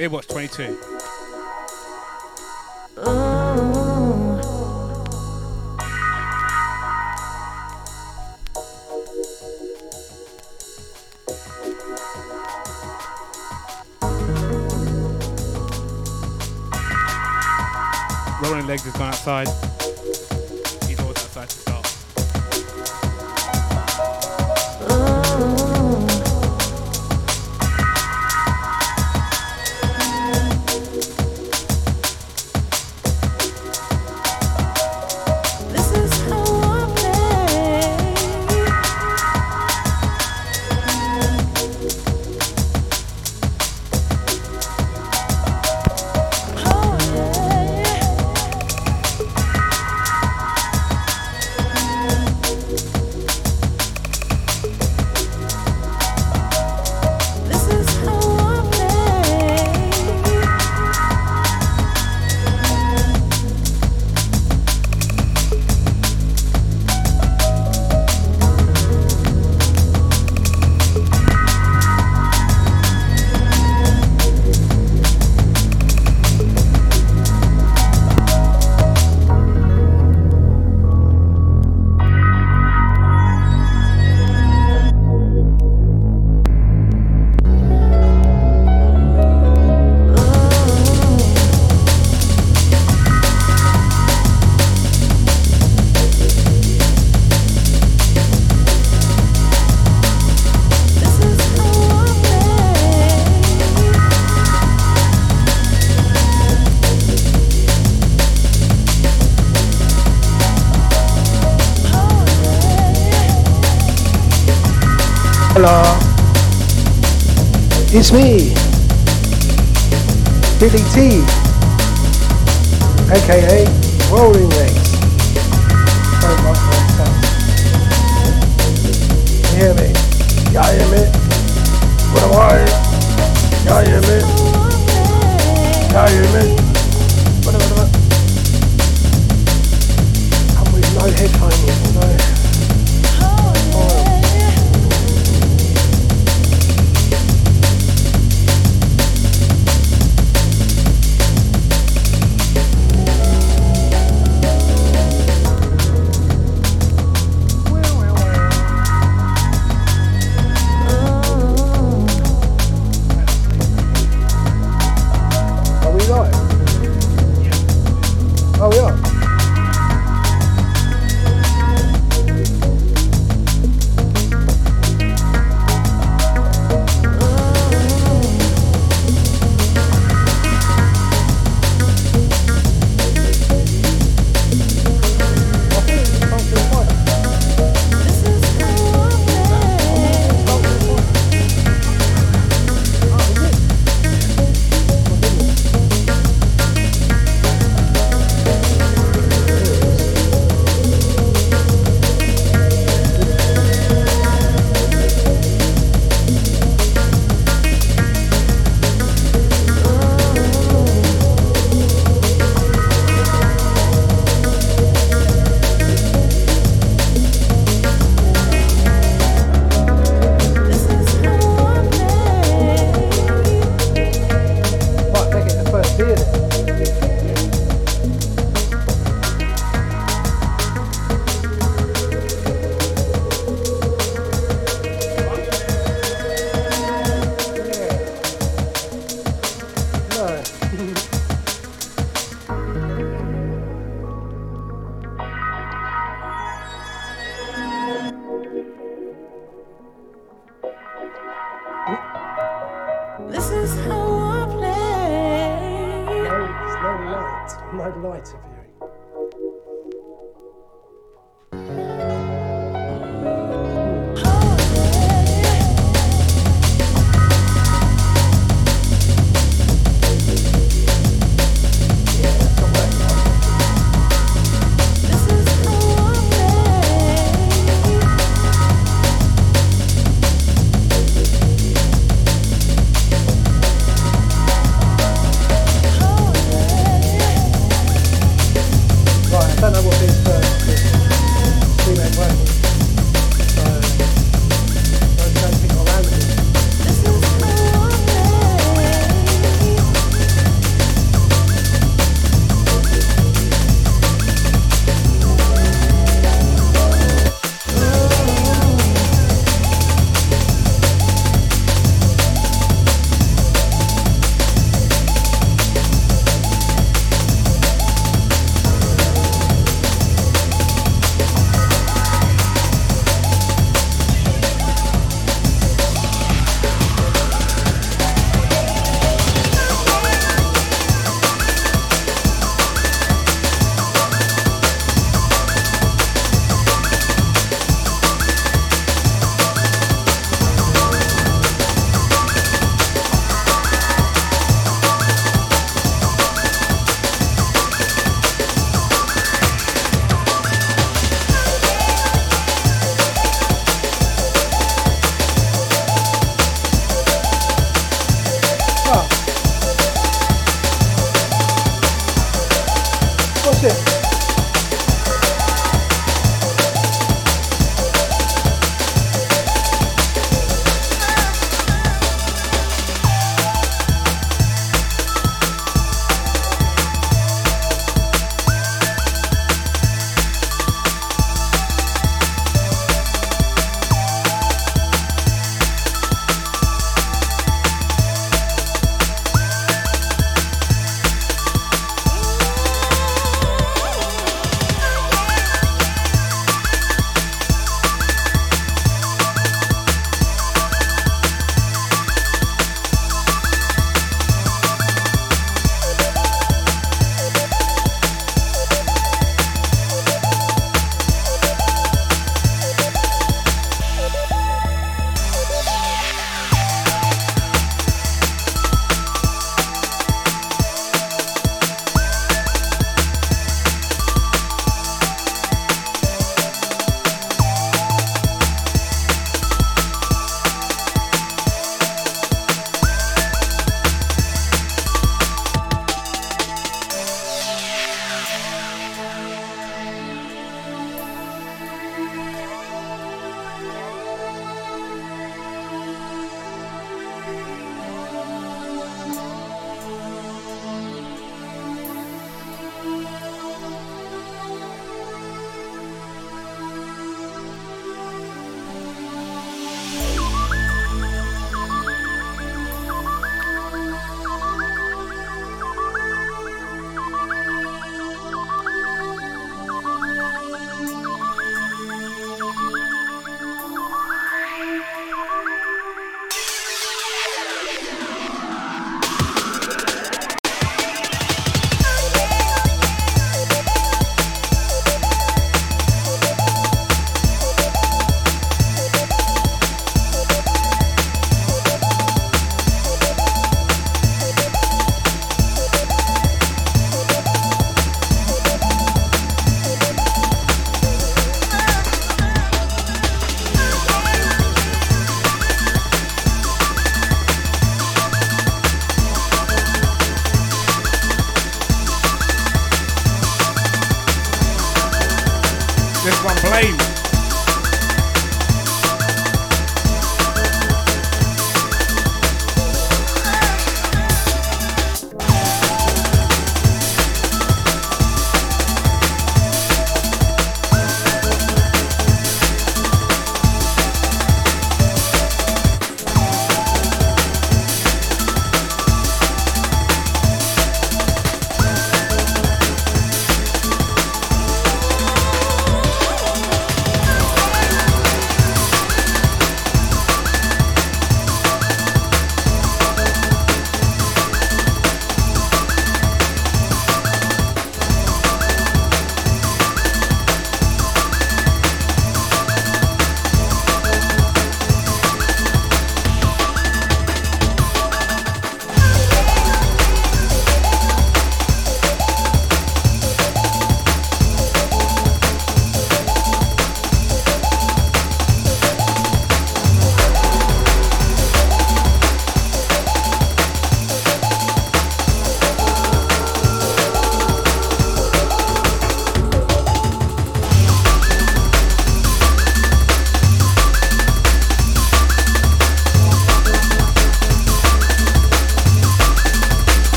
Beer Watch 22. Rolling Legs is going outside. It's me, Billy T.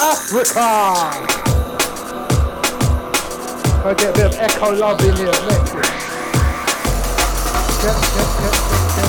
Africa! I get a bit of echo love in here. Let's get, get, get, get, get.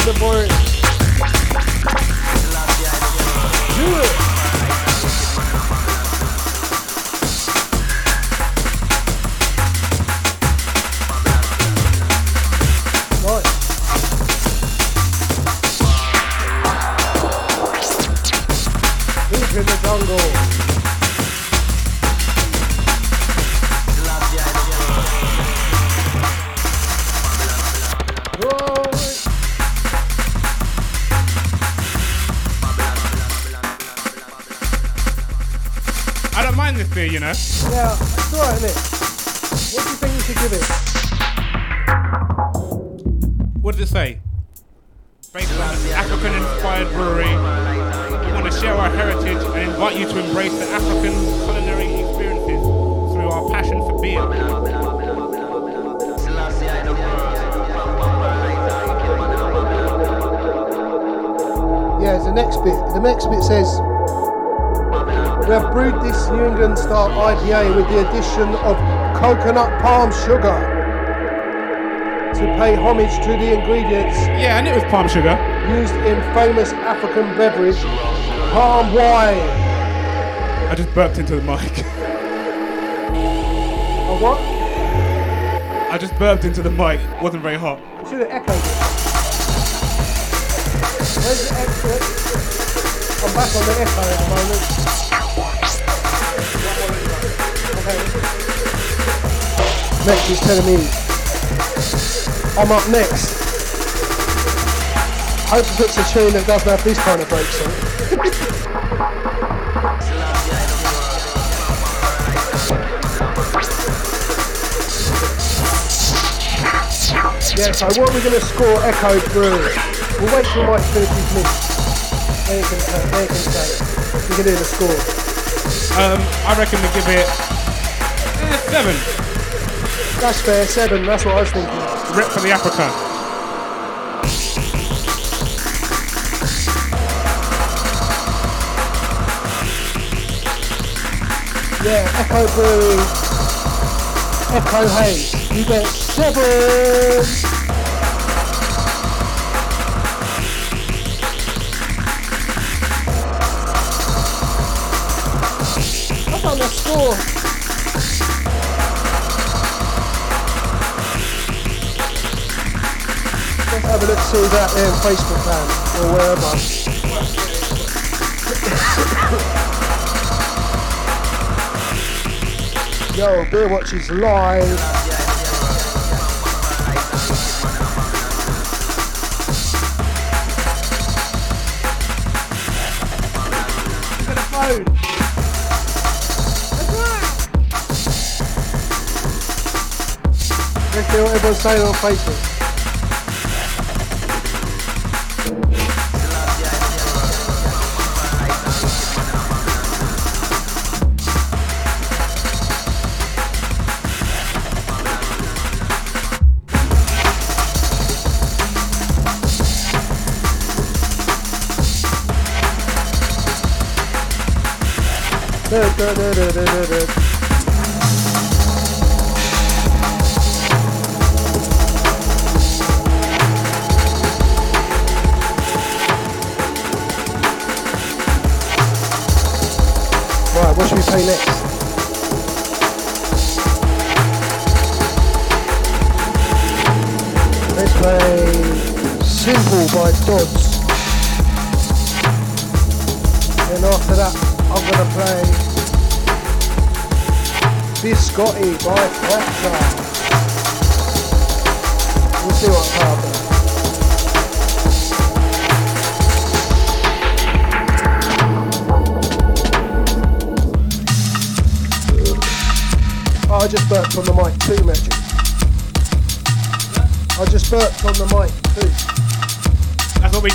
In the vote. Coconut palm sugar to pay homage to the ingredients Yeah, and it was palm sugar. used in famous African beverage, palm wine. I just burped into the mic. Oh, what? I just burped into the mic. wasn't very hot. Should have echoed. Where's the echo? I'm back on the echo at the moment. Next is telling me I'm up next. Hope he puts a tune that doesn't have this kind of breaks on. Yeah, so what are we're going to score Eko Brewery. We'll wait till Mike his mix. Then he can say, then he can. We can do the score. Um, I reckon we give it eh, seven. That's fair, seven, that's what I was thinking. Rip for the Africa. Yeah, Eko Brewery, Echo Haze. You get seven. The score. See that in Facebook land or wherever. Yo, Beer Watch is live. Look at phone. Let's see what everyone's saying on Facebook. Da, da, da, da, da.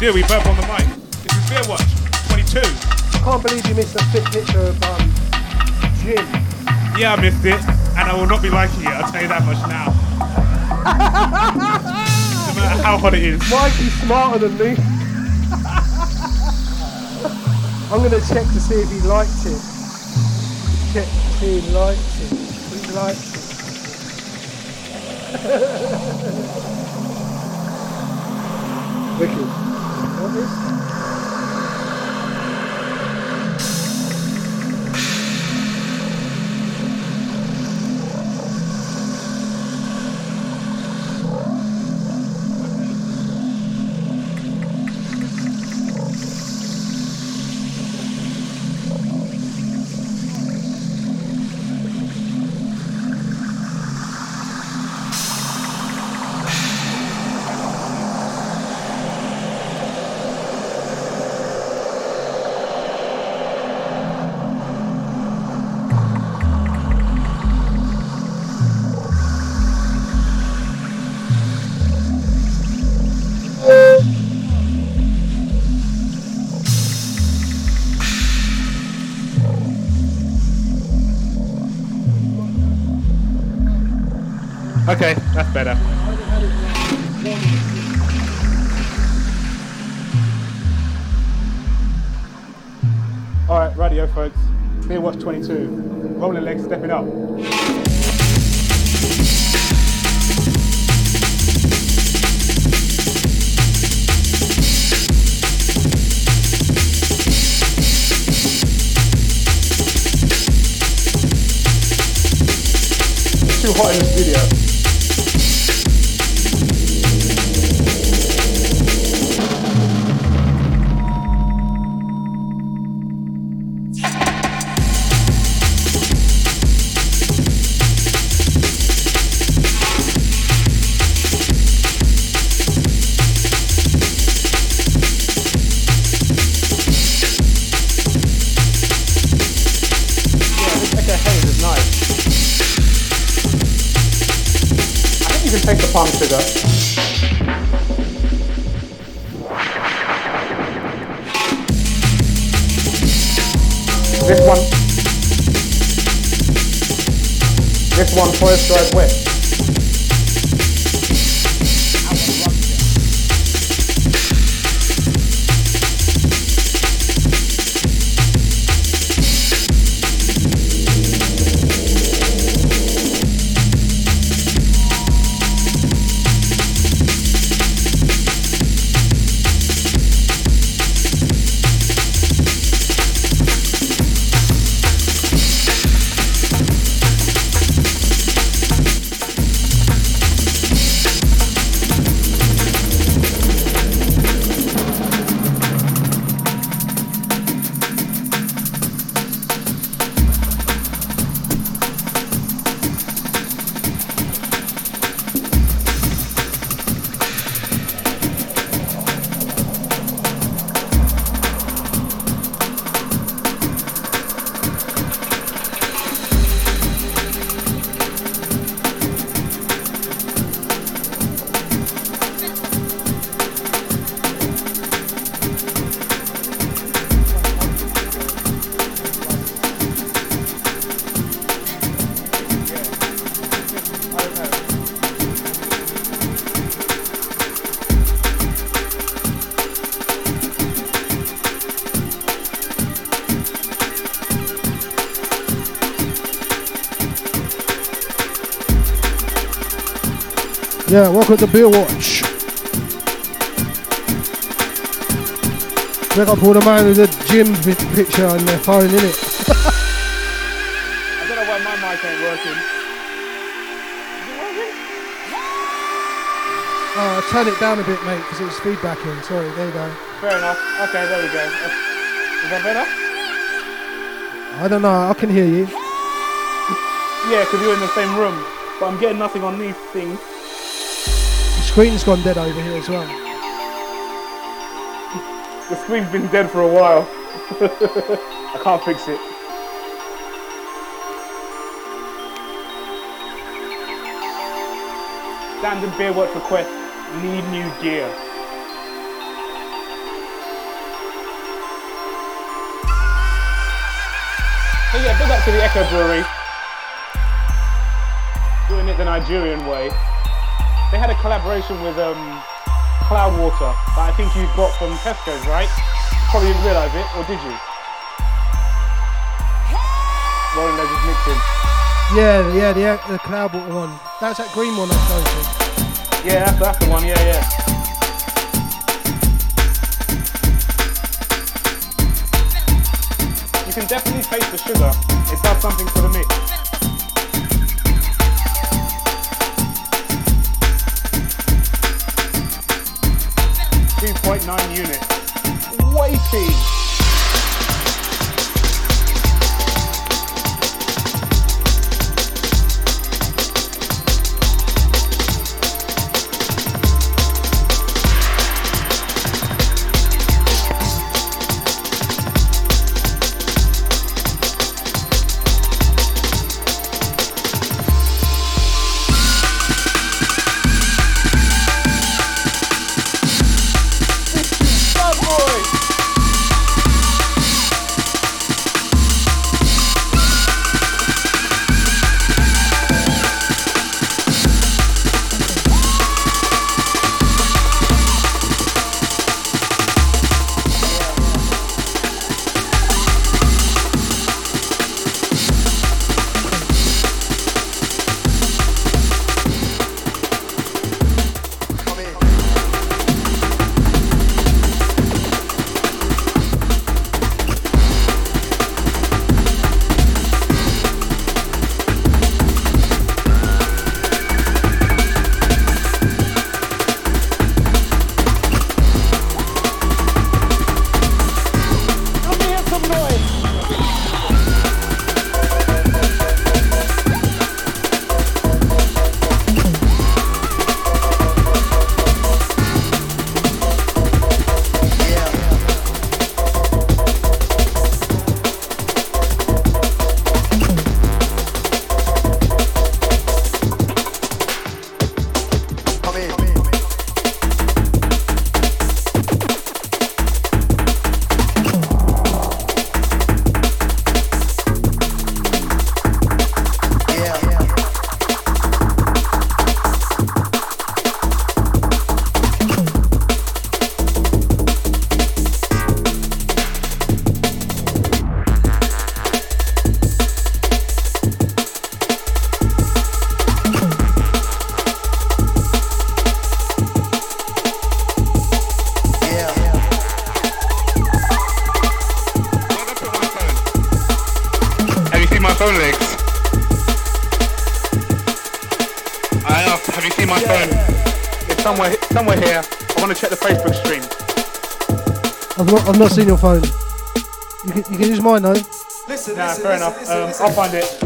Do. We burp on the mic. This is Beer Watch 22. I can't believe you missed a fit picture of um, Jim. Yeah, I missed it, and I will not be liking it. I'll tell you that much now. no matter how hot it is. Mikey's smarter than me. I'm gonna check to see if he liked it. Check to see if he liked it. He liked it. Wicked. What is? Rolling legs, This Yeah, welcome to Beer Watch. Big up all the man with the gym pi- picture on their phone, innit? I don't know why my mic ain't working. Is it working? Oh, turn it down a bit, mate, because it's feedbacking. Sorry, there you go. Fair enough. Okay, there we go. Is that better? I don't know, I can hear you. Yeah, because you're in the same room. But I'm getting nothing on these things. Screen's gone dead over here as well. The screen's been dead for a while. I can't fix it. Standard beer watch request. Need new gear. So yeah, big up to the Eko Brewery. Doing it the Nigerian way. They had a collaboration with um, Cloudwater that I think you got from Tesco's, right? Probably didn't realise it, or did you? Rolling Legs is mixing. Yeah, yeah, the, the Cloudwater one. That's that green one I going to. Yeah, that's, that's the one. Yeah, yeah. You can definitely taste the sugar. I've not, seen your phone. You can, you can use mine though. Nah, fair enough. Um, I'll find it.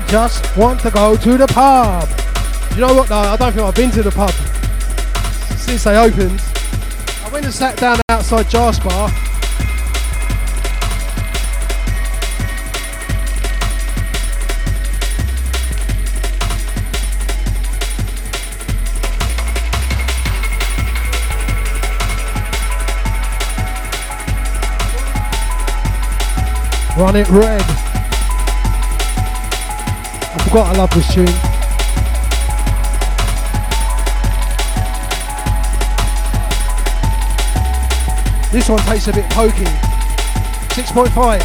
I just want to go to the pub. You know what though? I don't think I've been to the pub since they opened. I went and sat down outside Jar Bar. Run it red. Forgot I love this tune. This one tastes a bit pokey. 6.5.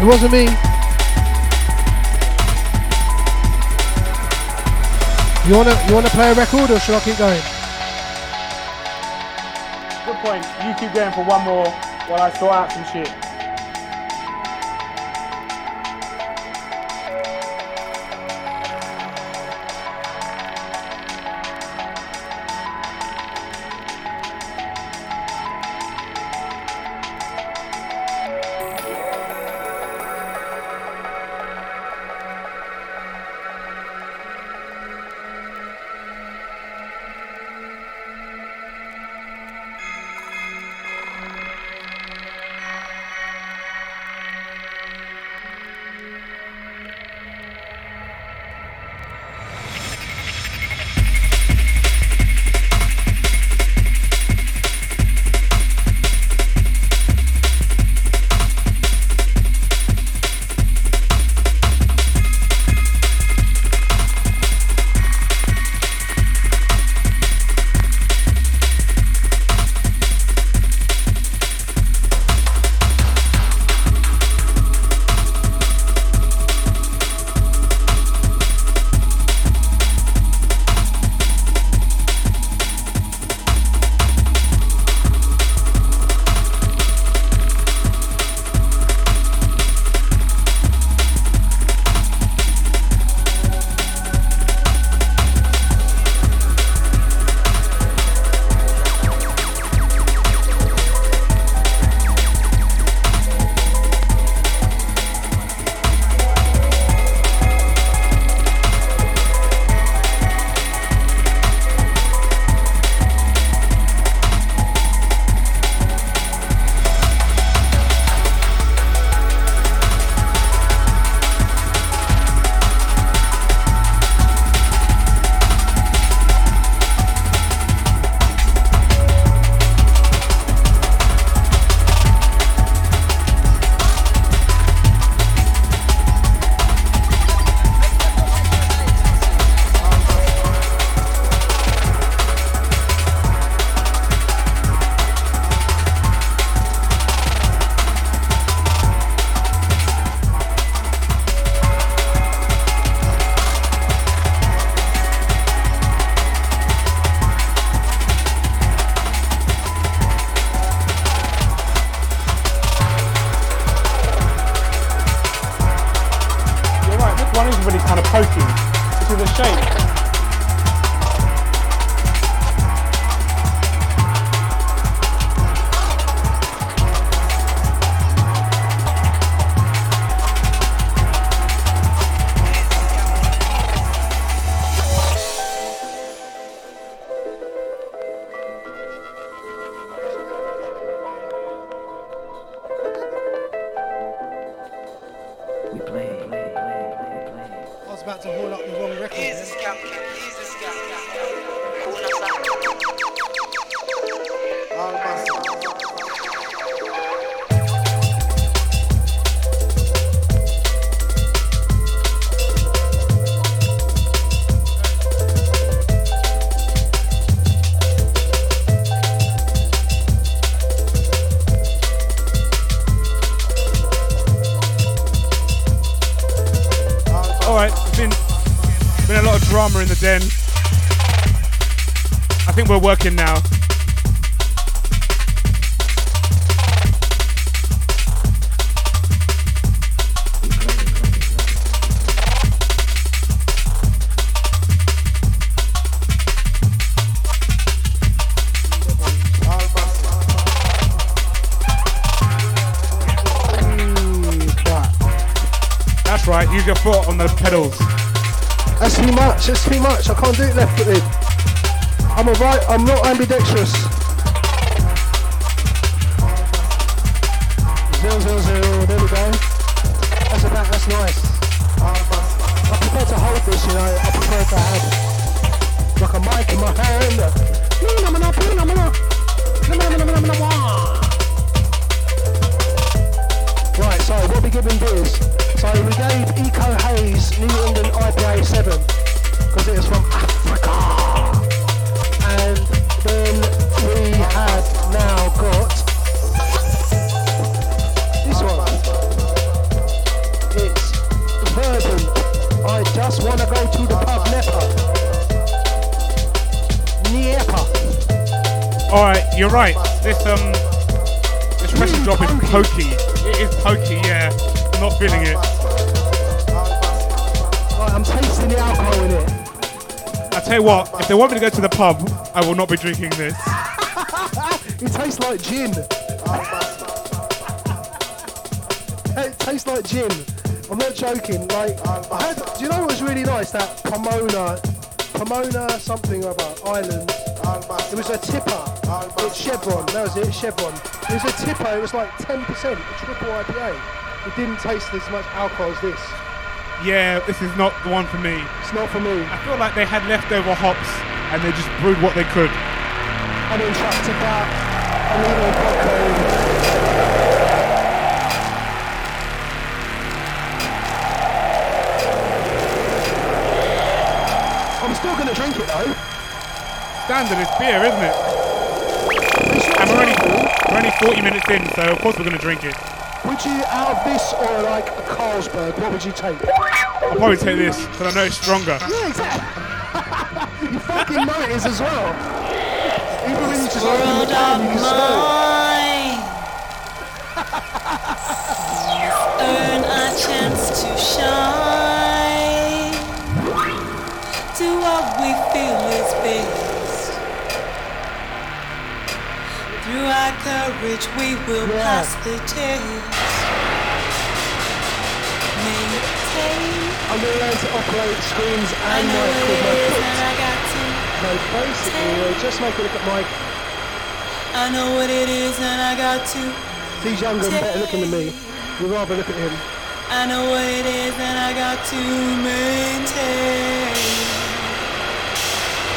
It wasn't me. You wanna you wanna play a record or should I keep going? Good point. You keep going for one more while I sort out some shit. Use your foot on the pedals. That's too much. That's too much. I can't do it left footed. I'm a right. I'm not ambidextrous. They to go to the pub, I will not be drinking this. It tastes like gin. it tastes like gin. I'm not joking. Like, I had, do you know what was really nice? That Pomona, Pomona something or other island. It was a tipper. It's Chevron. That was it. Chevron. It was a tipper. It was like 10%, a triple IPA. It didn't taste as much alcohol as this. Yeah, this is not the one for me. It's not for me. I feel like they had leftover hops and they just brewed what they could. And then chucked about a little vodka in. I'm still gonna drink it though. Standard is beer, isn't it? And we're only, we're only 40 minutes in, so of course we're going to drink it. Would you, out of this or like a Carlsberg, what would you take? I'll probably take this because I know it's stronger. Yeah, exactly. Fucking know it is as well. Even when you just open the can, you can smell it. mine. Earn a chance to shine. Do what we feel is best. Through our courage, we will Yeah. pass the test. Maintain. I'm gonna learn to operate screens and what with it my foot. And I got to. No, basically, we'll just make it look at Mike. I know what it is, and I got to. He's younger and better looking than me. We'd rather look at him. I know what it is, and I got to maintain.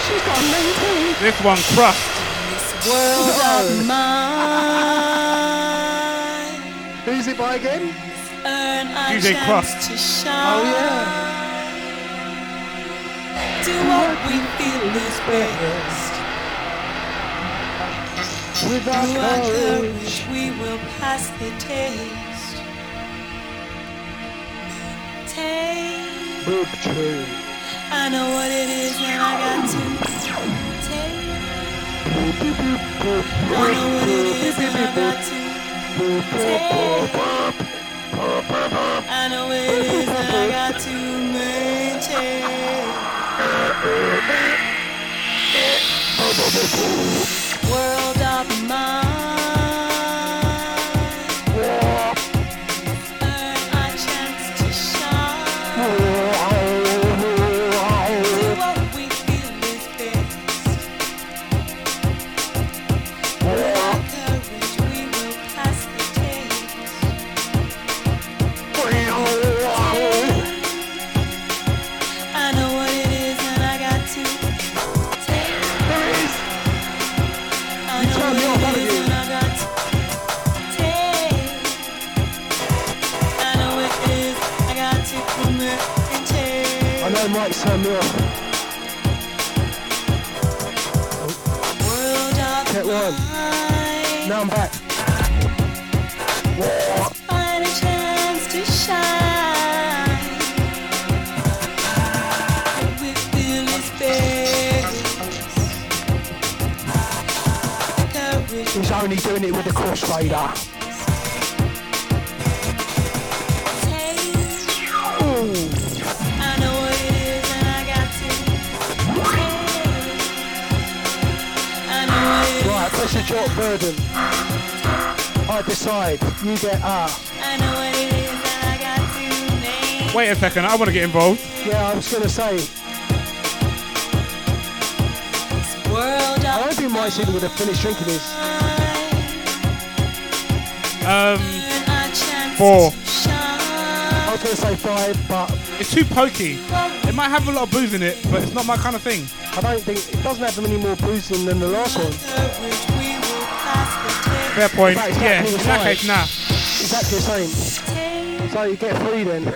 She's got a maintain. This one crust. This world of mine. Who's it by again? Earn a DJ chance Crust. to shine. Oh, yeah. Do what we feel is best. With our courage. we will pass the test. Big tree. I know what it is, and I got to take. I know what it is, and I got to take. I know what it is, and I got to maintain. World of mine. Mike's turned me off. World of Hit one. Now I'm back. Find a chance to shine. We feel is best. He's only doing it with the crossfader. Right, drop Verdant. I decide. You get ah. I know what it is, and I got to name. Wait a second, I want to get involved. Yeah, I was gonna say. World I of hope you might see would have finished drinking this. Um, Four. I was gonna say five, but it's too pokey. It might have a lot of booze in it, but it's not my kind of thing. I don't think it doesn't have any more booze in than the last one. Fair point. That is Yeah, exactly in that case, nah. Exactly the same. So you get three then. I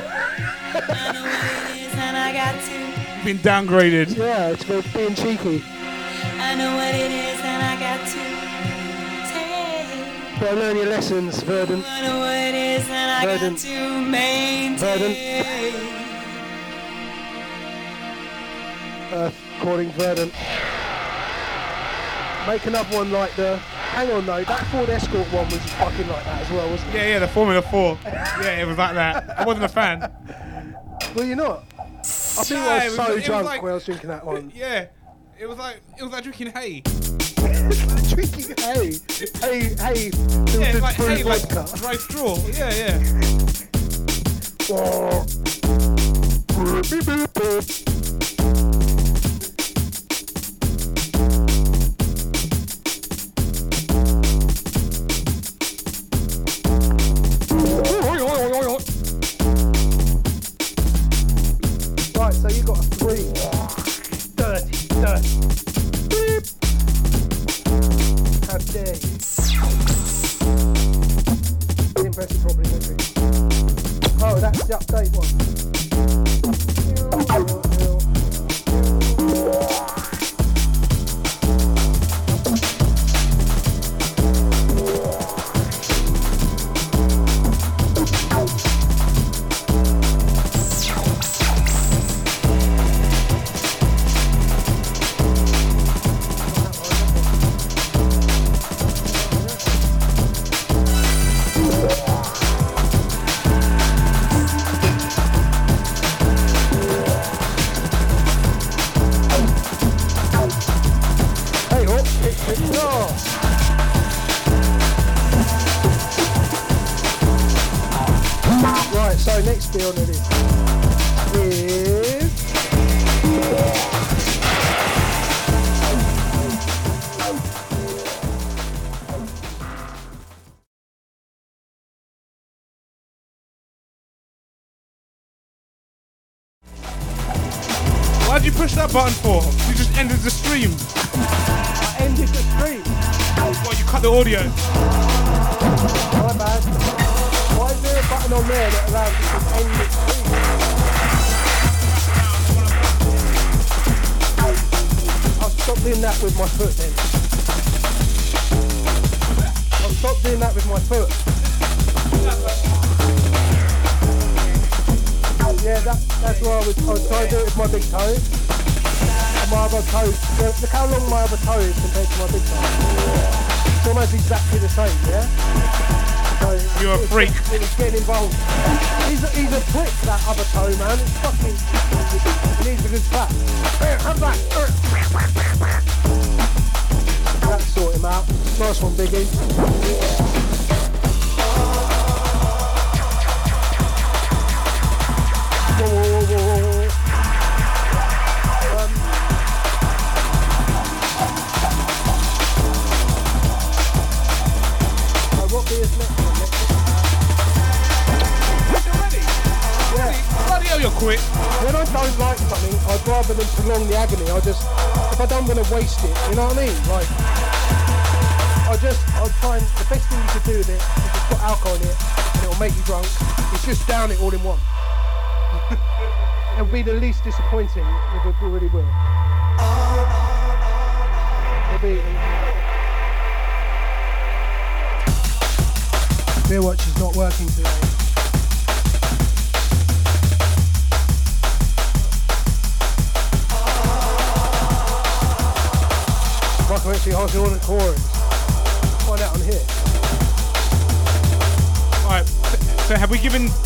know what it is and I got to. Been downgraded. Yeah, it's for being cheeky. I know what it is and I got to. Take. But learn your lessons, Verdant. I know what it is and I Verdant. got to maintain. Earth uh, calling Verdant. Make another one like the. Hang on though, that Ford Escort one was fucking like that as well, wasn't it? Yeah, yeah, the Formula 4. Yeah, it was like that. I wasn't a fan. Well, you're not. I think No, I was was- so was drunk like- when I was drinking that one. Yeah. It was like it was like drinking hay. drinking hay, hay, hay, Yeah, it's like hay, like vodka. dry straw. Yeah, yeah.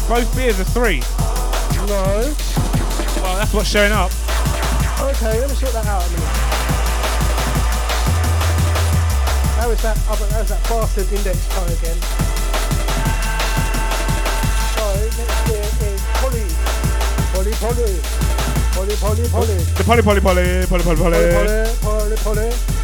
both beers are three? No. Well, that's what's showing up. Okay, let me sort that out a minute. How is that how's that bastard index card again? So, next year is Polly Polly, Polly. Polly, Polly, Polly. The poly poly poly poly poly Polly, poly. Polly, Polly, Polly.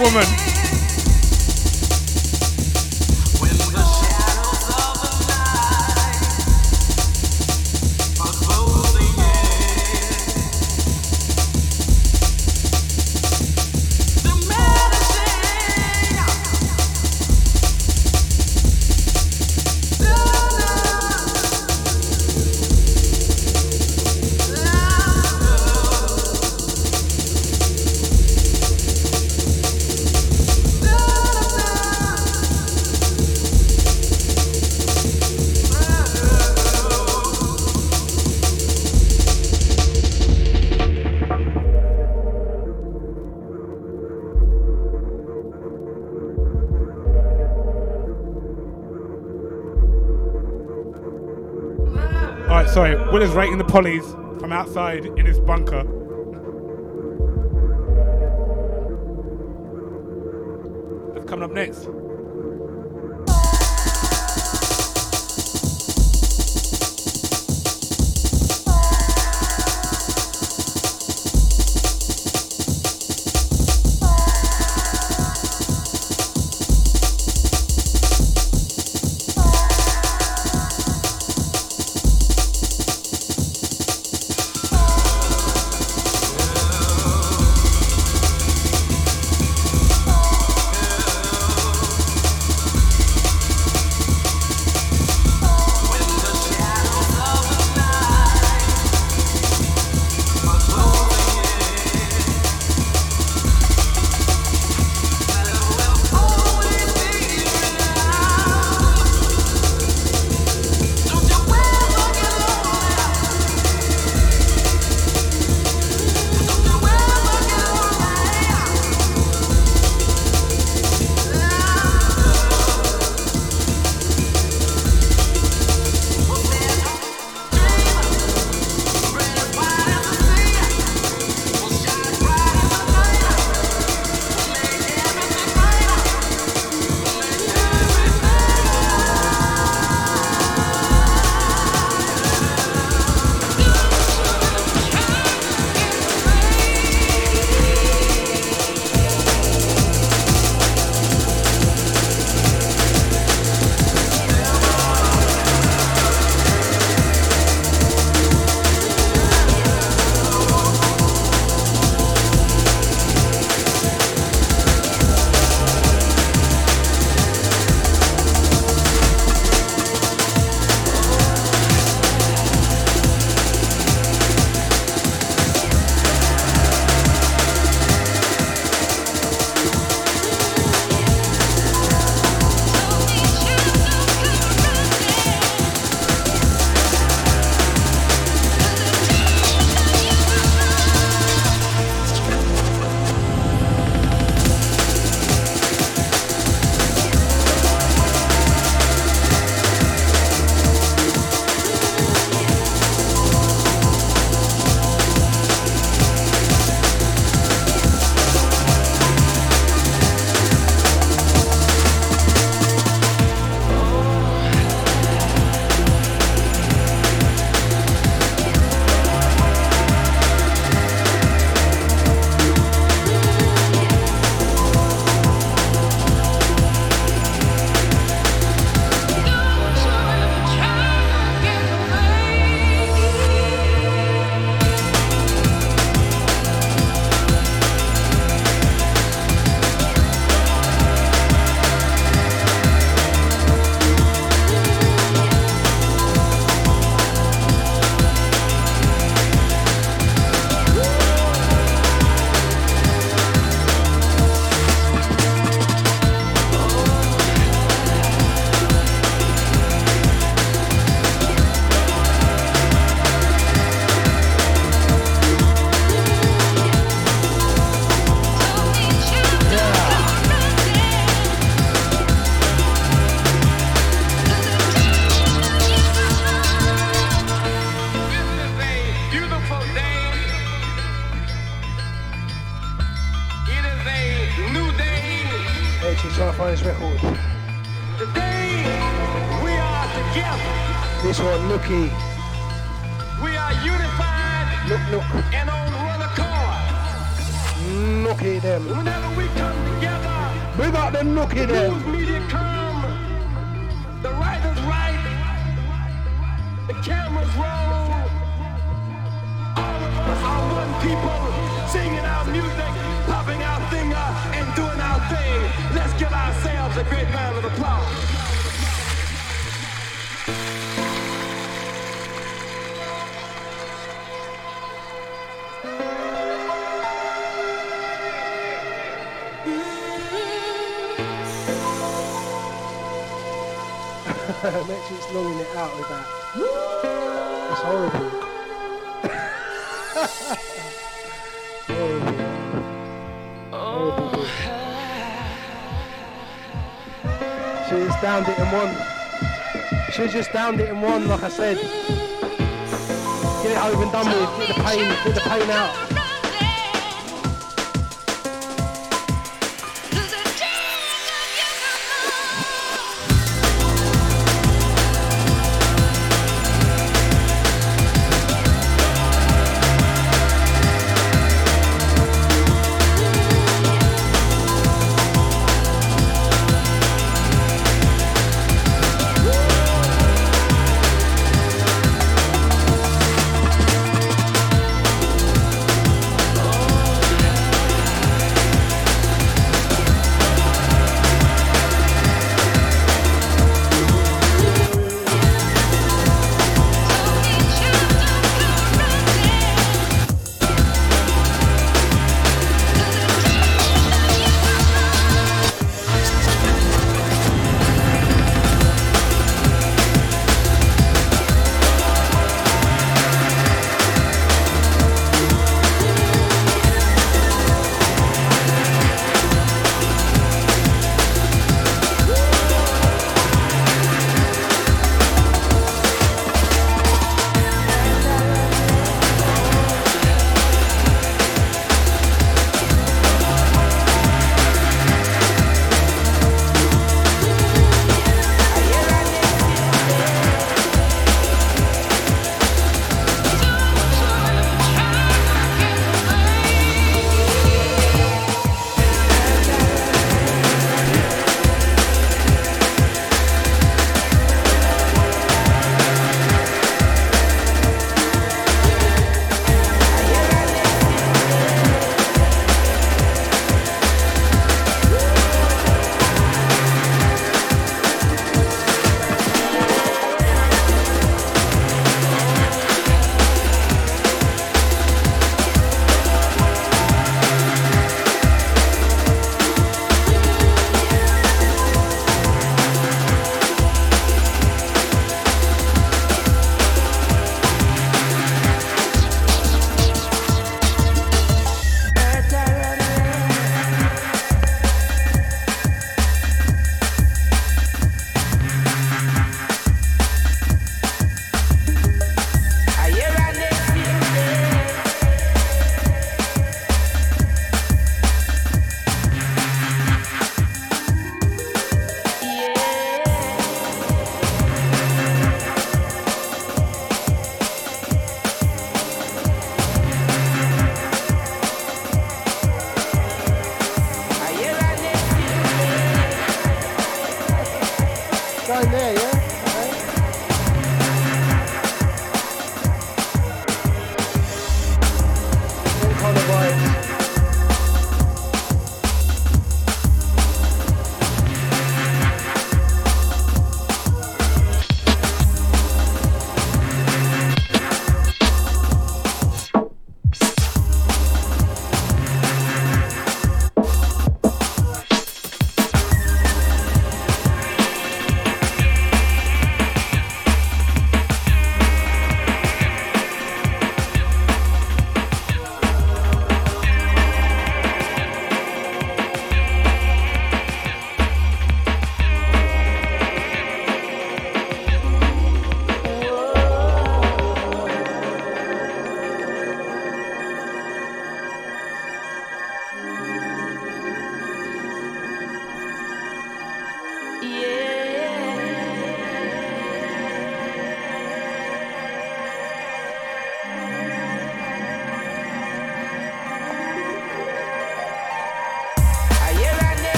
woman. Is writing the pollies from outside in his bunker. guys just downed it in one, like I said. Get it over and done with. Get the pain, get the pain out.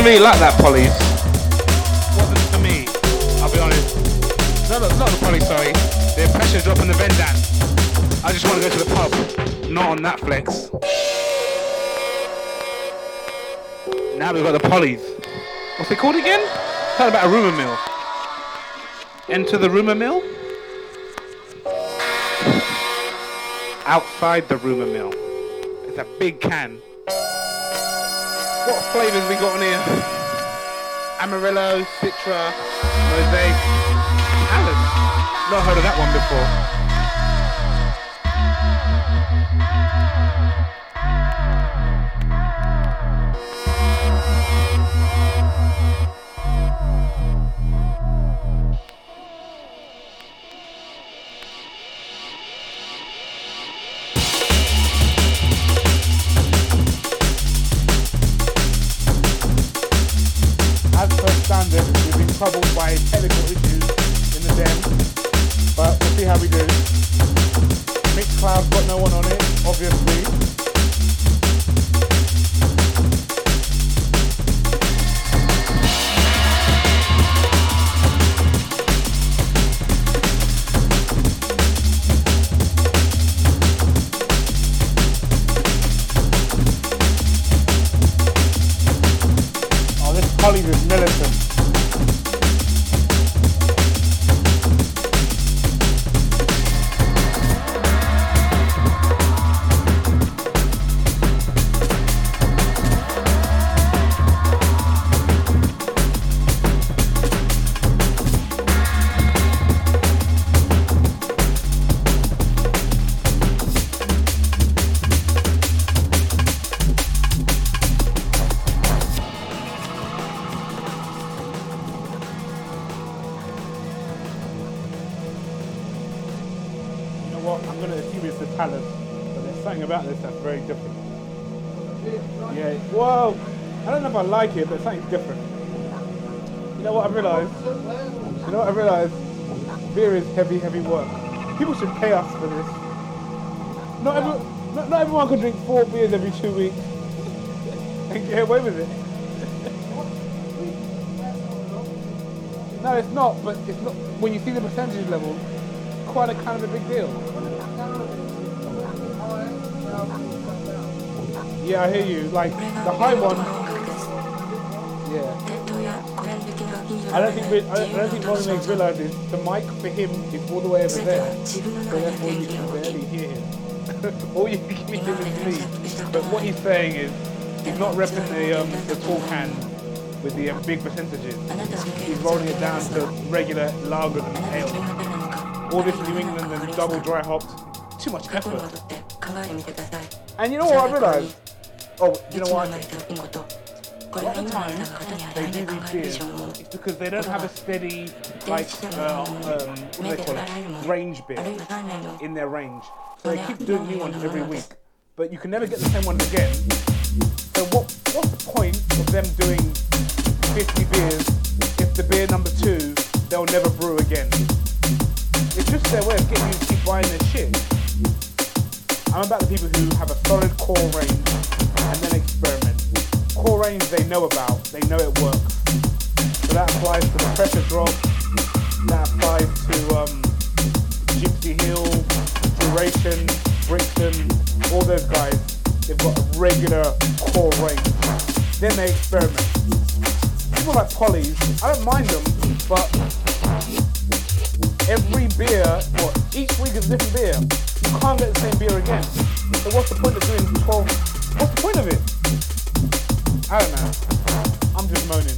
Didn't really like that Polly's. Wasn't for me. I'll be honest. Not, the- not the Polly, sorry. The pressure drop in the Verdant. I just want to go to the pub, not on that flex. Now we've got the Polly's. What's it called again? Talk about a rumor mill. Enter the rumor mill. Outside the rumor mill. It's a big can. What flavors we got on here? Amarillo, Citra, Mosaic, Alice. Not heard of that one before. Like it, but something's different. You know what I've realised? You know what I've realised? Beer is heavy, heavy work. People should pay us for this. Not, every, not, not everyone can drink four beers every two weeks and get away with it. No, it's not, but it's not. When you see the percentage level, quite a kind of a big deal. Yeah, I hear you. Like the high one. I don't think makes realizes the mic for him is all the way over there, so therefore you can barely hear him. all you can hear is me. But what he's saying is he's not repping the um, the tall can with the um, big percentages. He's rolling it down to regular lager and ale. All this New England and double dry hopped. Too much effort. And you know what I realized? Oh, you know what? A lot of the time they do these beers because they don't have a steady, like, uh, um, what do they call it? Range beer in their range. So they keep doing new ones every week. But you can never get the same ones again. So what, what's the point of them doing 50 beers if the beer number two they'll never brew again? It's just their way of getting you to keep buying their shit. I'm about the people who have a solid core range and then experiment. Core range they know about, they know it works. So that applies to the pressure drop, that applies to um, Gipsy Hill, Duration, Brixton, all those guys. They've got a regular core range. Then they experiment. People like Polly's, I don't mind them, but every beer, what, each week is a different beer. You can't get the same beer again. So what's the point of doing 12? What's the point of it? I don't know. I'm just moaning.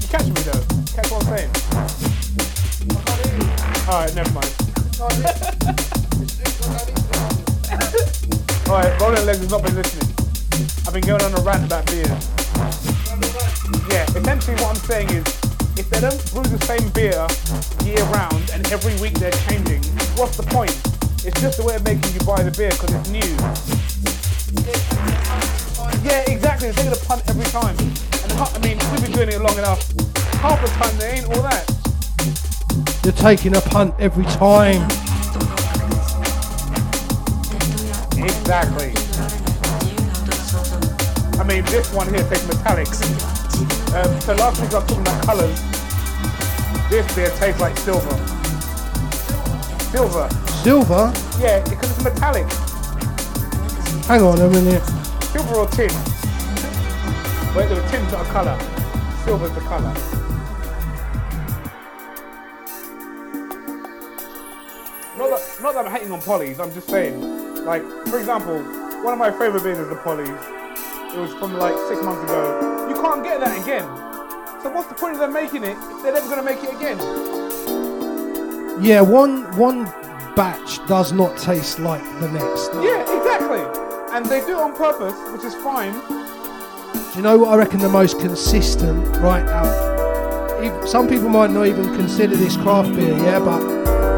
You catch me though? Catch what I'm saying? Alright, never mind. Alright, Rolling Legs has not been listening. I've been going on a rant about beers. Yeah, essentially what I'm saying is, if they don't brew the same beer year round and every week they're changing, what's the point? It's just a way of making you buy the beer because it's new. Yeah, exactly. They're taking a punt every time. And I mean, we've been doing it long enough. Half the time they ain't all that. You're taking a punt every time. Exactly. I mean, this one here takes metallics. Um, so last week I was talking about colours. This beer tastes like silver. Silver. Silver? Yeah, because it's metallic. Hang on a minute. Silver or tin? Wait, the tin's not a colour. Silver's the colour. Not that, not that I'm hating on Polly's, I'm just saying. Like, for example, one of my favourite beers is the Polly's. It was from like six months ago. You can't get that again. So what's the point of them making it if they're never going to make it again? Yeah, one one batch does not taste like the next. Yeah, exactly. And they do it on purpose, which is fine. Do you know what I reckon the most consistent right now? Some people might not even consider this craft beer, yeah, but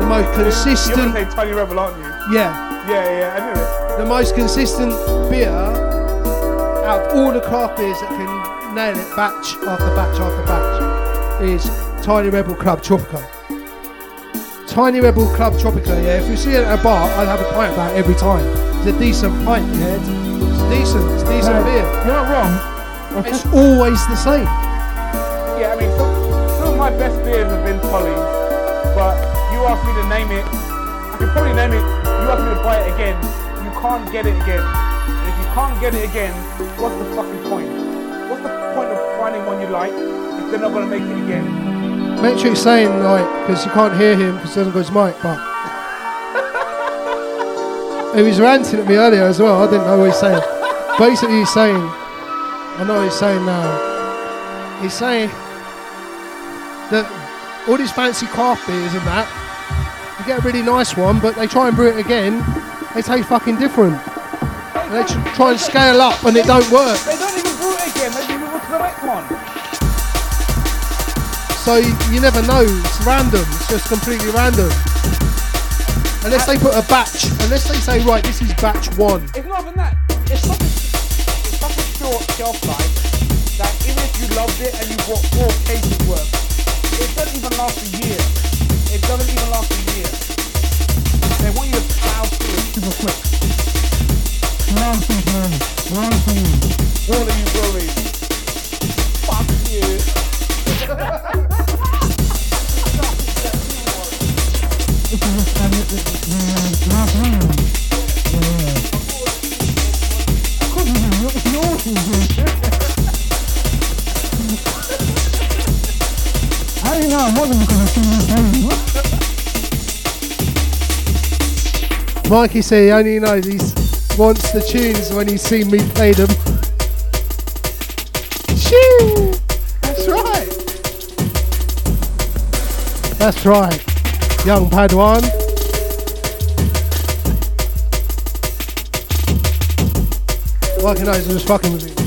the most You're consistent, going to say Tiny Rebel, aren't you? yeah, Yeah, yeah, I knew it. the most consistent beer out of all the craft beers that can nail it batch after batch after batch is Tiny Rebel Club Tropico. Tiny Rebel Club Tropico, yeah. If you see it at a bar, I'd have a pint of that every time. It's a decent pint, yeah. It's decent, it's decent beer. You're not wrong. It's always the same. Yeah, I mean, some, some of my best beers have been Polly's, but you asked me to name it. I could probably name it. You asked me to buy it again. You can't get it again. And if you can't get it again, what's the fucking point? What's the point of finding one you like if they're not gonna make it again? Metric's saying, like, because you can't hear him because he doesn't got his mic, but. he was ranting at me earlier as well. I didn't know what he's saying. Basically, he's saying, I know what he's saying now. He's saying that all these fancy craft beers and that, you get a really nice one, but they try and brew it again, they taste fucking different. And they tr- try and scale up and it don't work. They don't even brew it again. They to the next one. So you, you never know. It's random. It's just completely random. Unless they put a batch, unless they say, right, this is batch one. It's not even that. It's such a, it's such a short shelf life that even if you loved it and you bought four cases worth, it doesn't even last a year. It doesn't even last a year. They want you to plow through it super quick. Plow through it. Plow through All of you breweries. Mikey said he only knows he wants the tunes when he's seen me play them. Shoo! That's right. That's right. Young Padawan. Mikey knows who's fucking with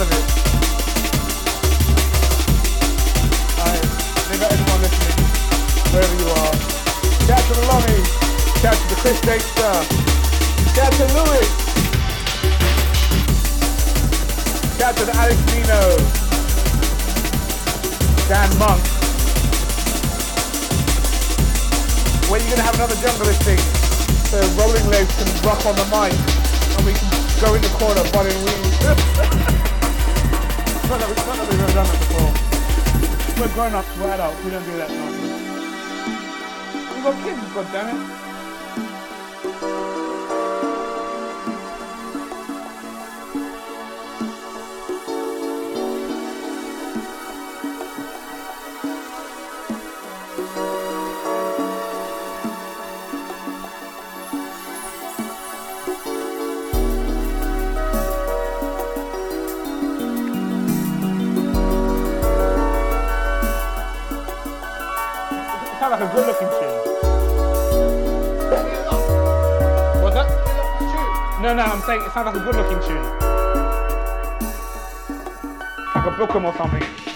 of it. Alright, big everyone listening, wherever you are. Shout to the Lonnie. Shout to the Chris Dexter. Shout to Lewis. Shout to the Alex Nino. Dan Monk. When are you going to have another junglist thing? So Rolling Legs can rock on the mic and we can go in the corner bunning wings. We're grown ups, we're adults, we don't do that nonsense. We've got kids, goddammit. I'm saying it sounds like a good looking tune. Like a Bukem or something.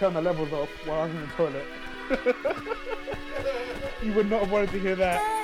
Turned the levels off while I was in the toilet. you would not have wanted to hear that.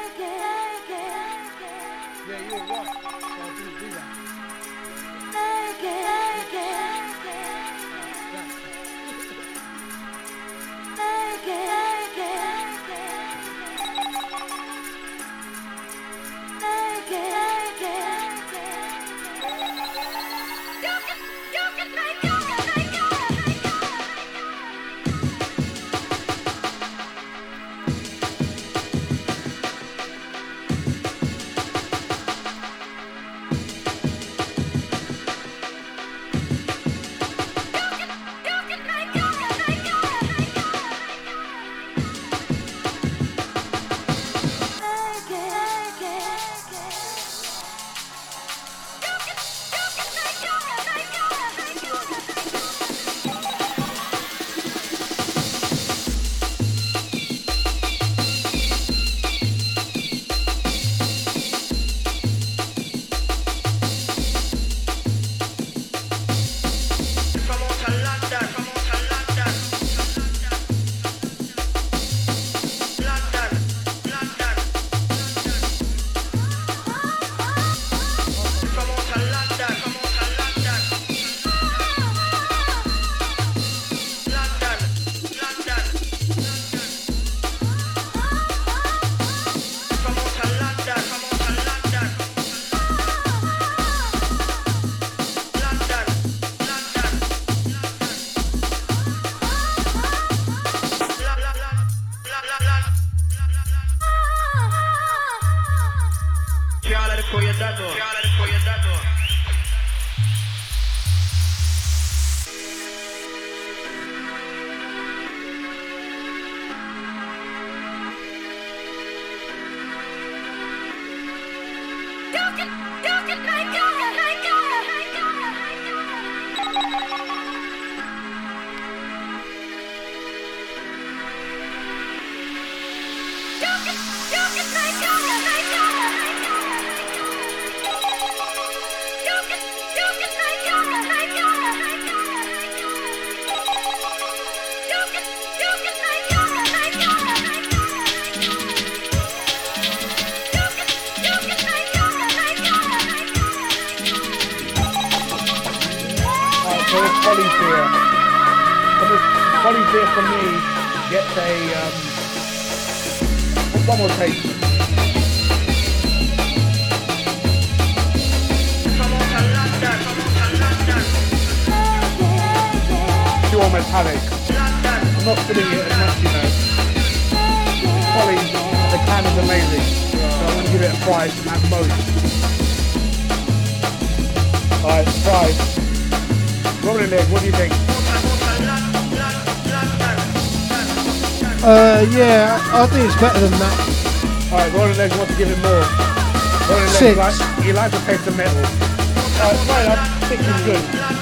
Better than that. Alright, Rolling Legs wants to give him more. Rolling Legs, like, he likes to taste the metal. Alright, right up. Think he's good.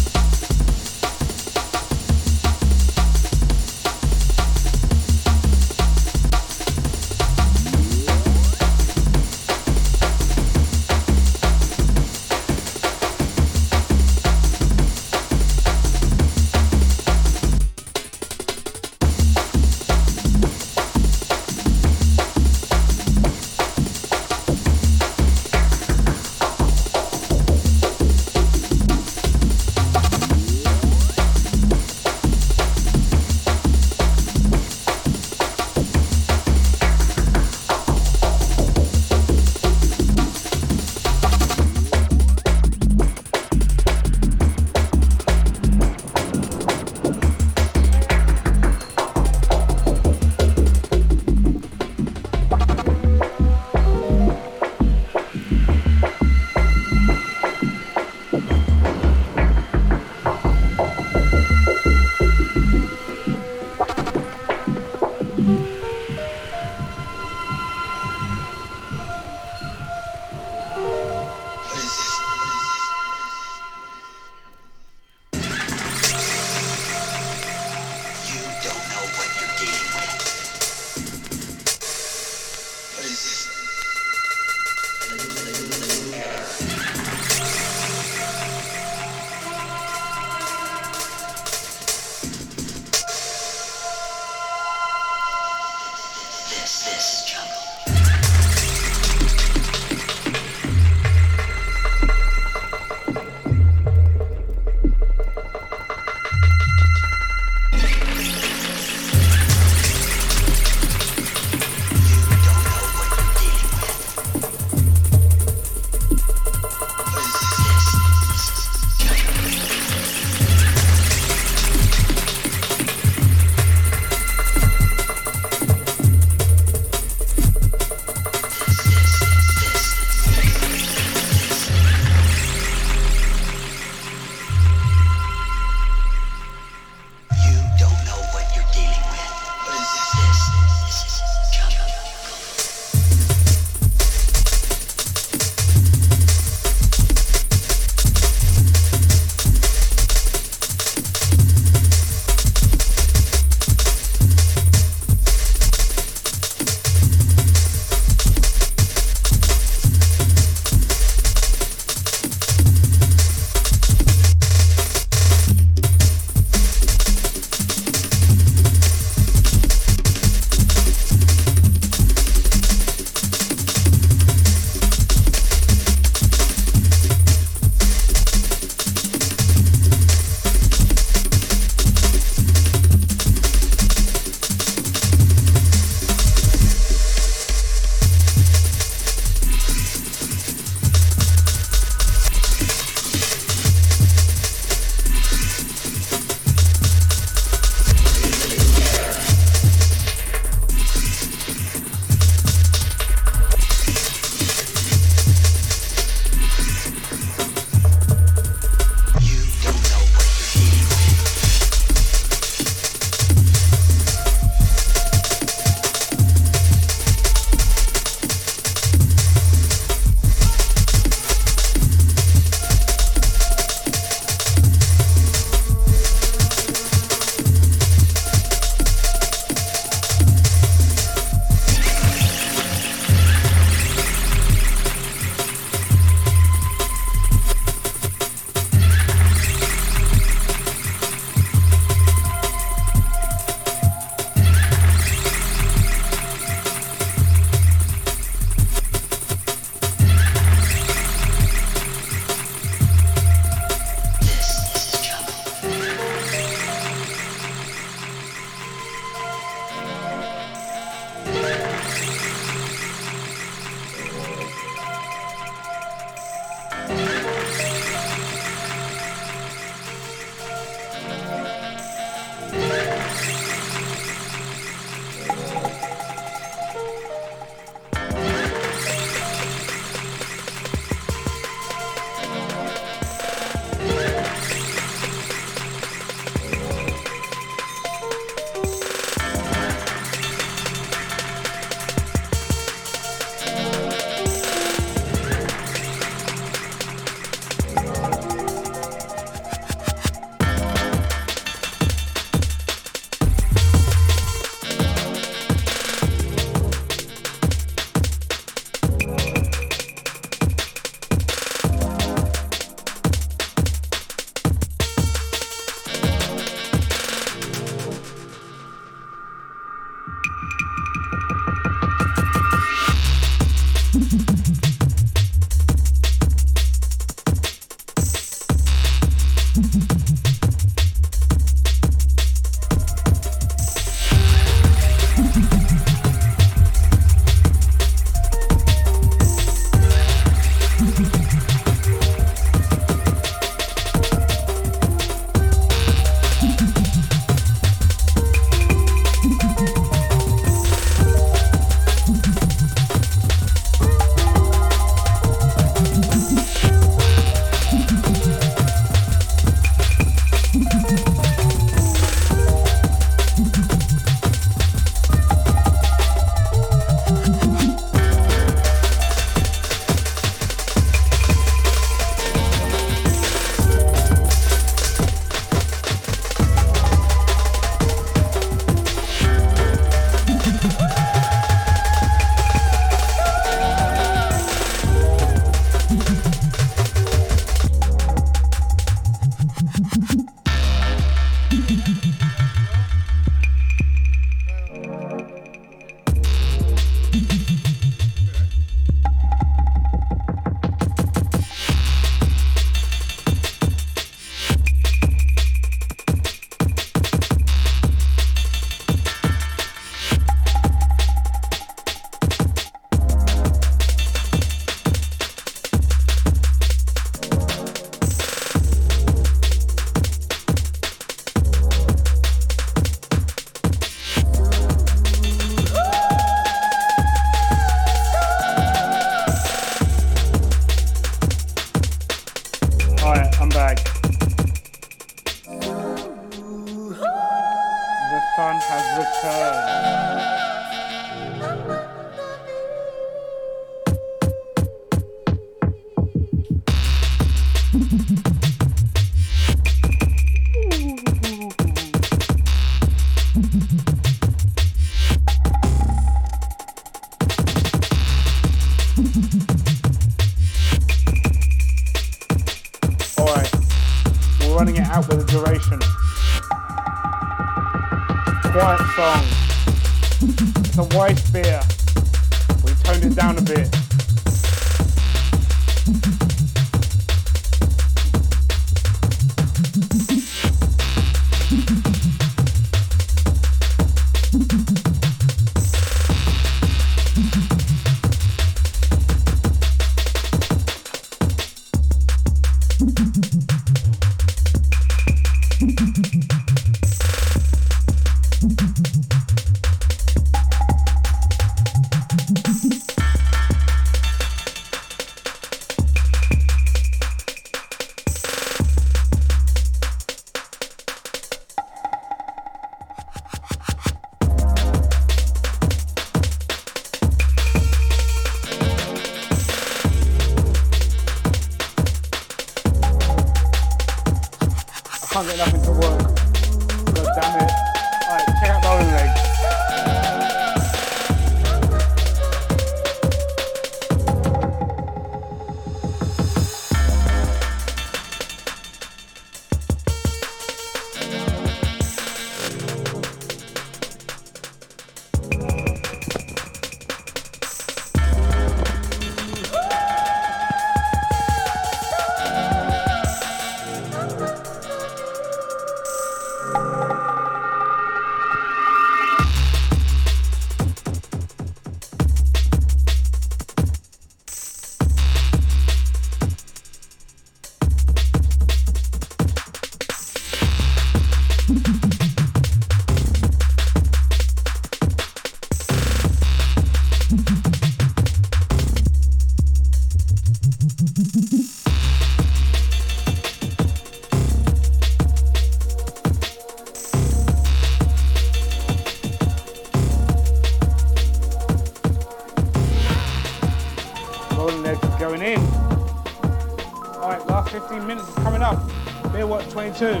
two.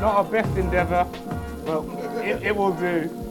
Not our best endeavour, but it, it will do.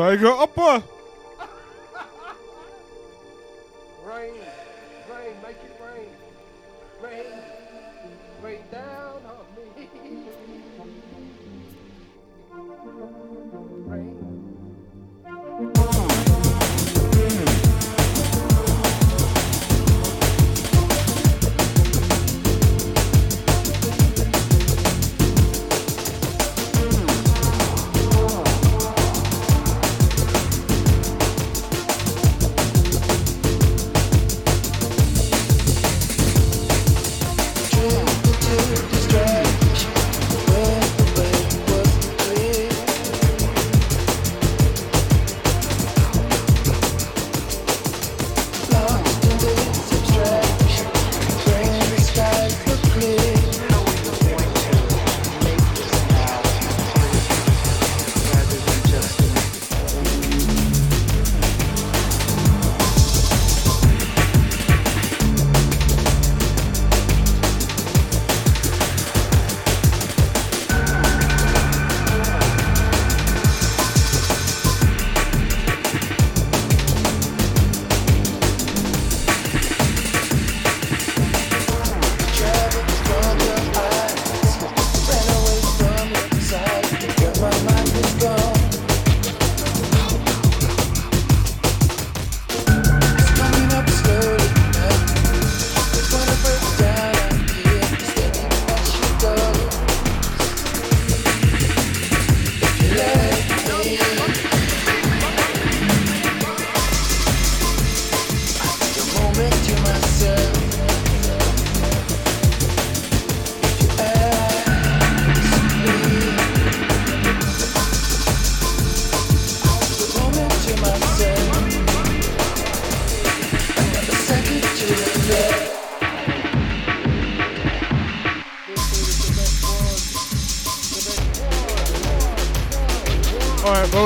Steiger Oppe!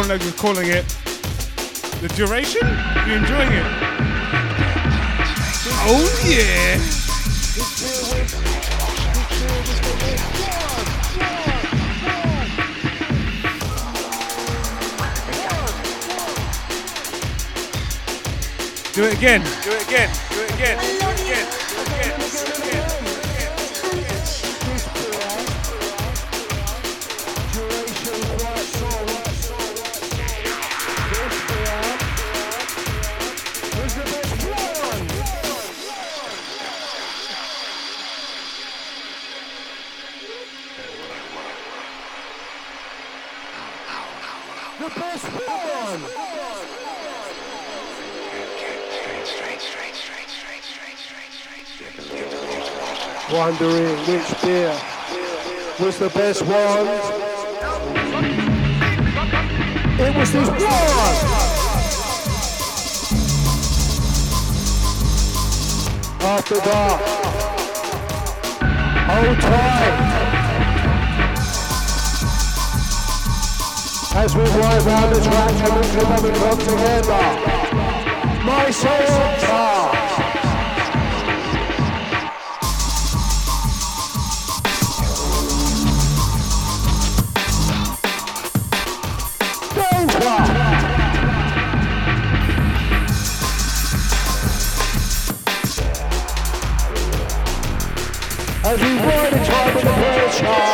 Rolling Legs is calling it. The duration? You enjoying it? Oh yeah. Do it again. Do it again. Do it again. Which beer was the best one. It was this one! After dark. Hold tight. As we ride round the track and we come together. My soul As time of the pressure.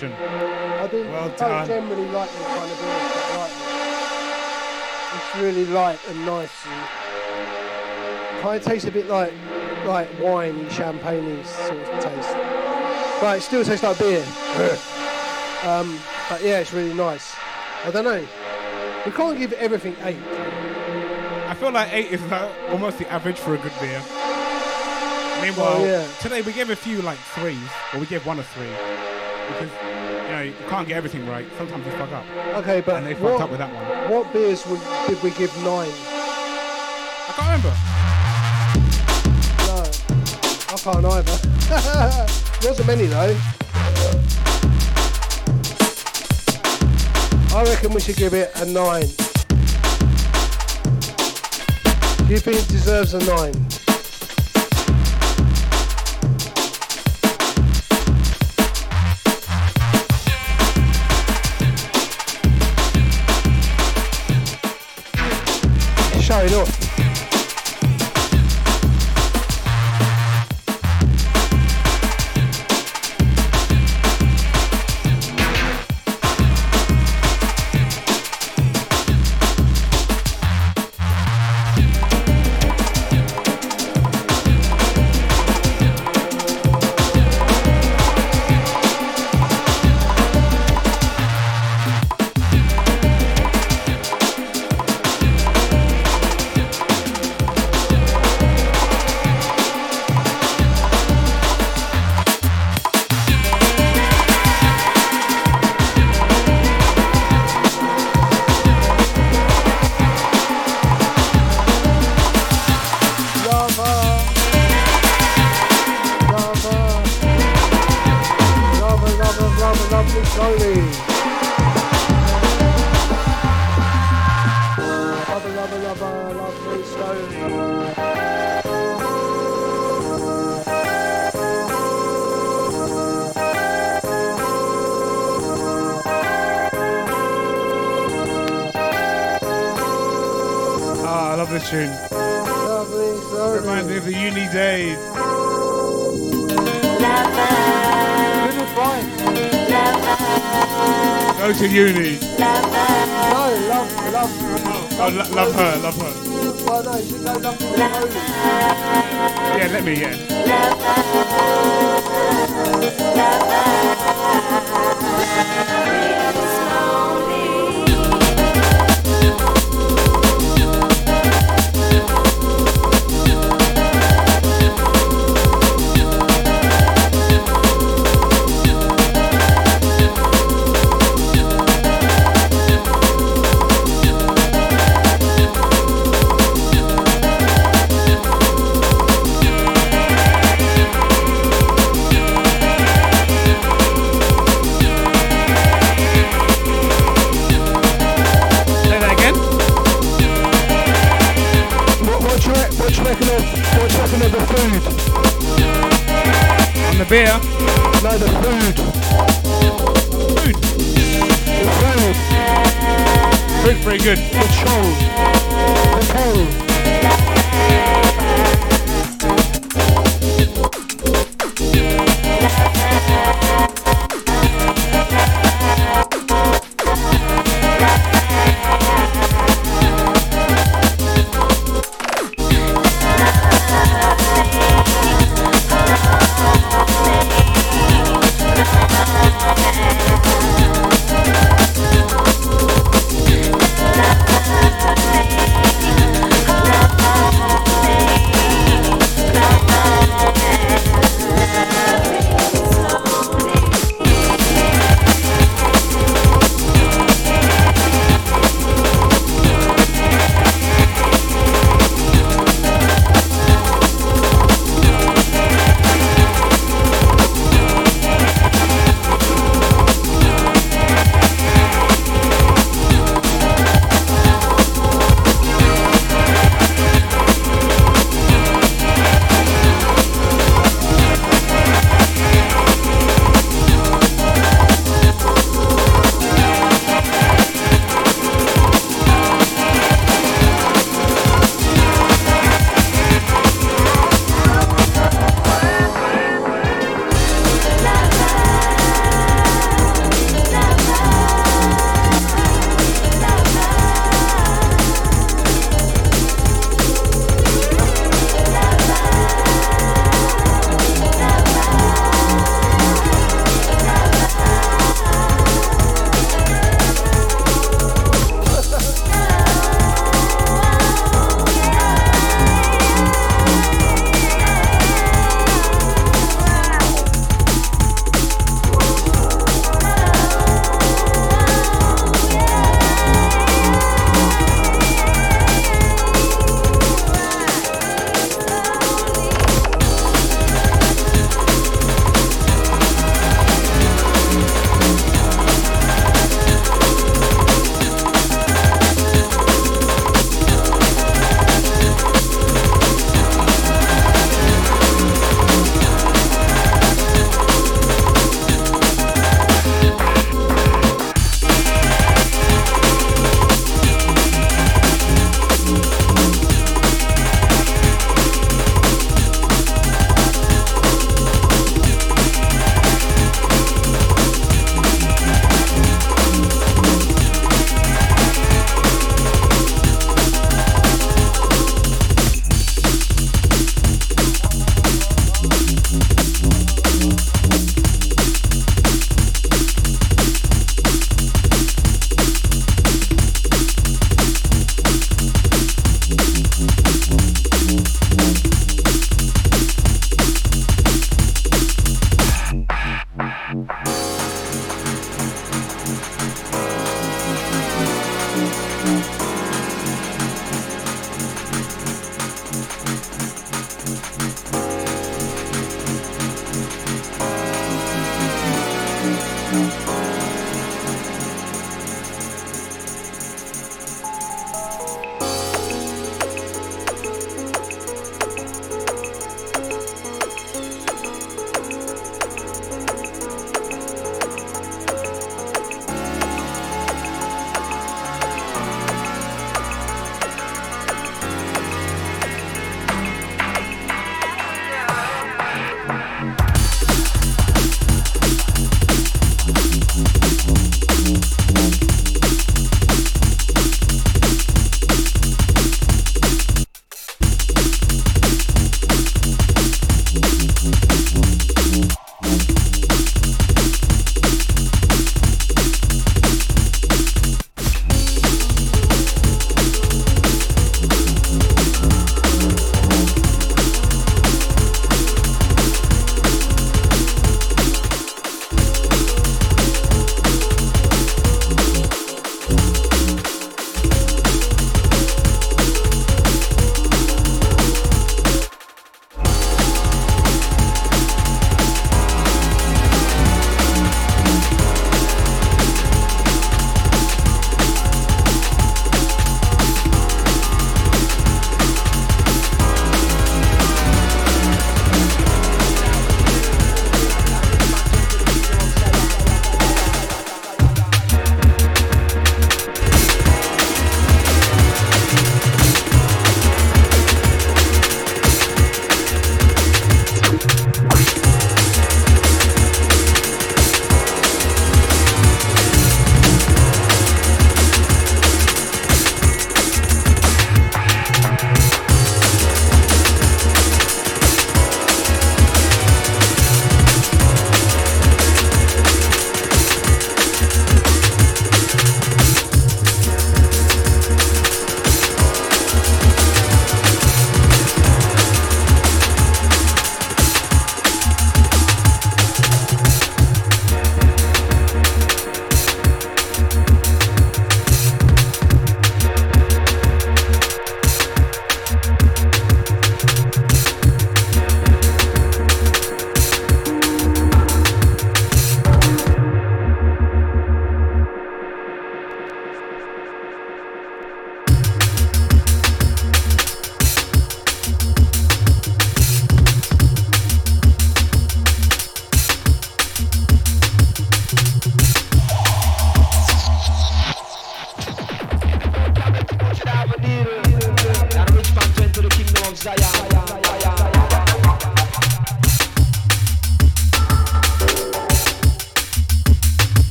The. I didn't Well don't done. generally like this kind of beer. like it. It's really light and nice. And kind of tastes a bit like like winey, champagne sort of taste. But it still tastes like beer. um, but yeah, it's really nice. I don't know. We can't give everything eight. I feel like eight is like almost the average for a good beer. Meanwhile, Oh, yeah. today we gave a few like threes, or we gave one a three. Because, you you can't get everything right. Sometimes you fuck up. Okay, but And they fucked what, up with that one. what beers would, did we give nine? I can't remember. No, I can't either. Wasn't many though. I reckon we should give it a nine. Do you think it deserves a nine? Showing off. Ah, I love this tune. Love me. Reminds me of the uni days. Advice. Go to uni. No, love, love. Oh, lo- love her, oh, love her. Well, no, you should go love me. Yeah, let me, yeah. Say beer. No, the food. Food. The food. Food's pretty good. The. The pong.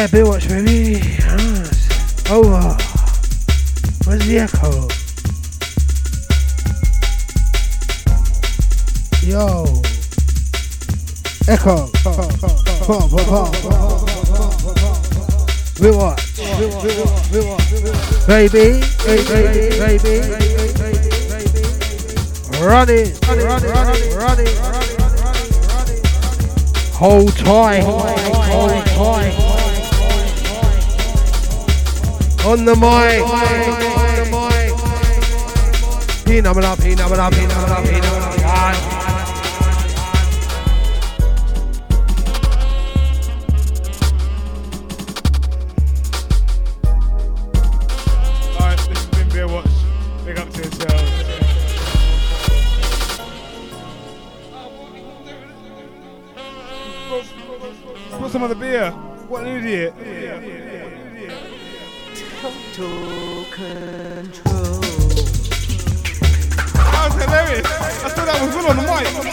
Yeah, Baywatch, baby. Ah. Yes. Over. Oh, ah. Where's the echo? Yo. Echo. Pop, pop, pop. Baby, baby, baby, baby. Run it, run it, run it, run it, run it. Hold tight, hold tight. The mic, on the mic. Numbing up, up, numbing up, up. Watch. Big up to yourselves. Put some of the beer. What an idiot. Was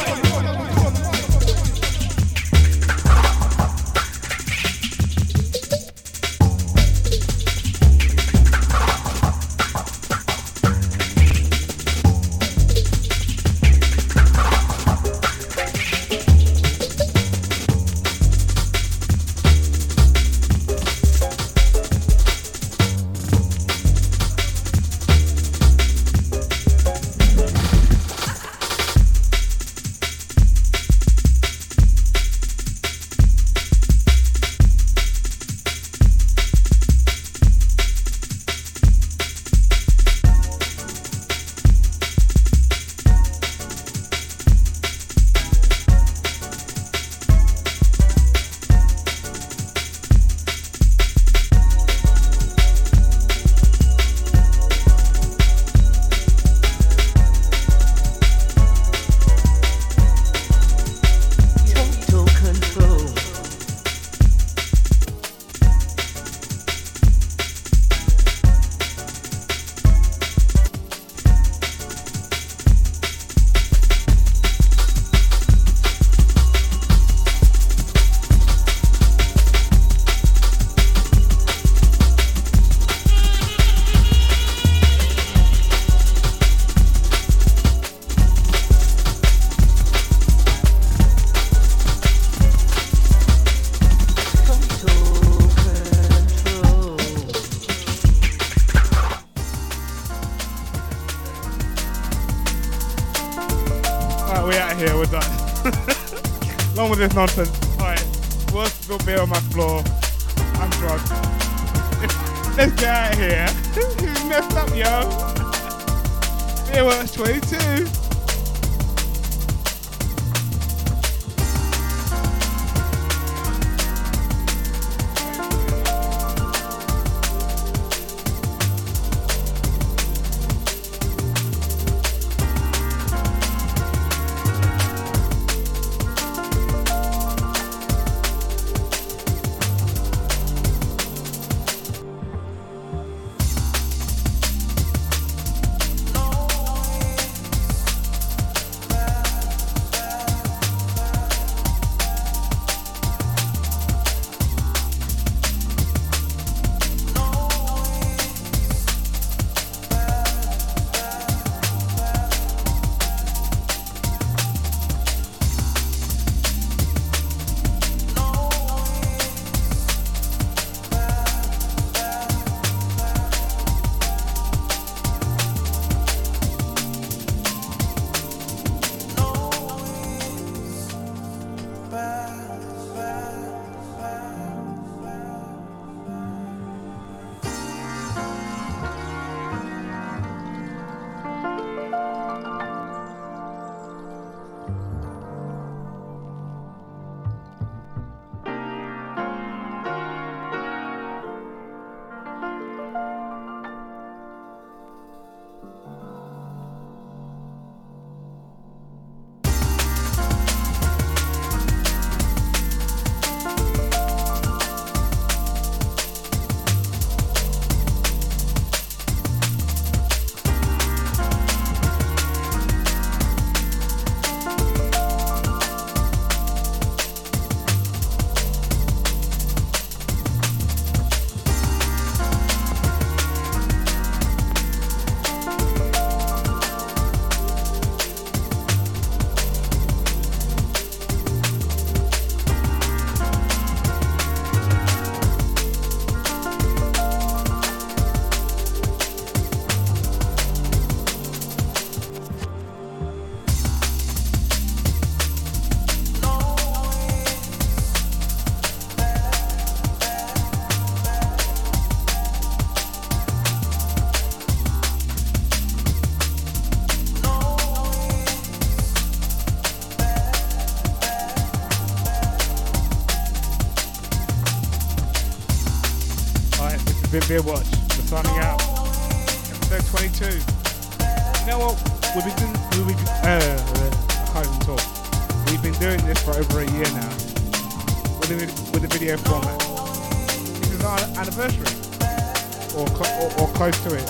this nonsense. Beer Watch. We're signing out. Episode 22. You know what? We've been doing, we've been, uh, I can't even talk. We've been doing this for over a year now with the, with the video format. This is our anniversary, or, or, or close to it,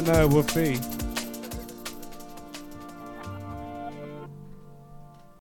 don't know. We'll see.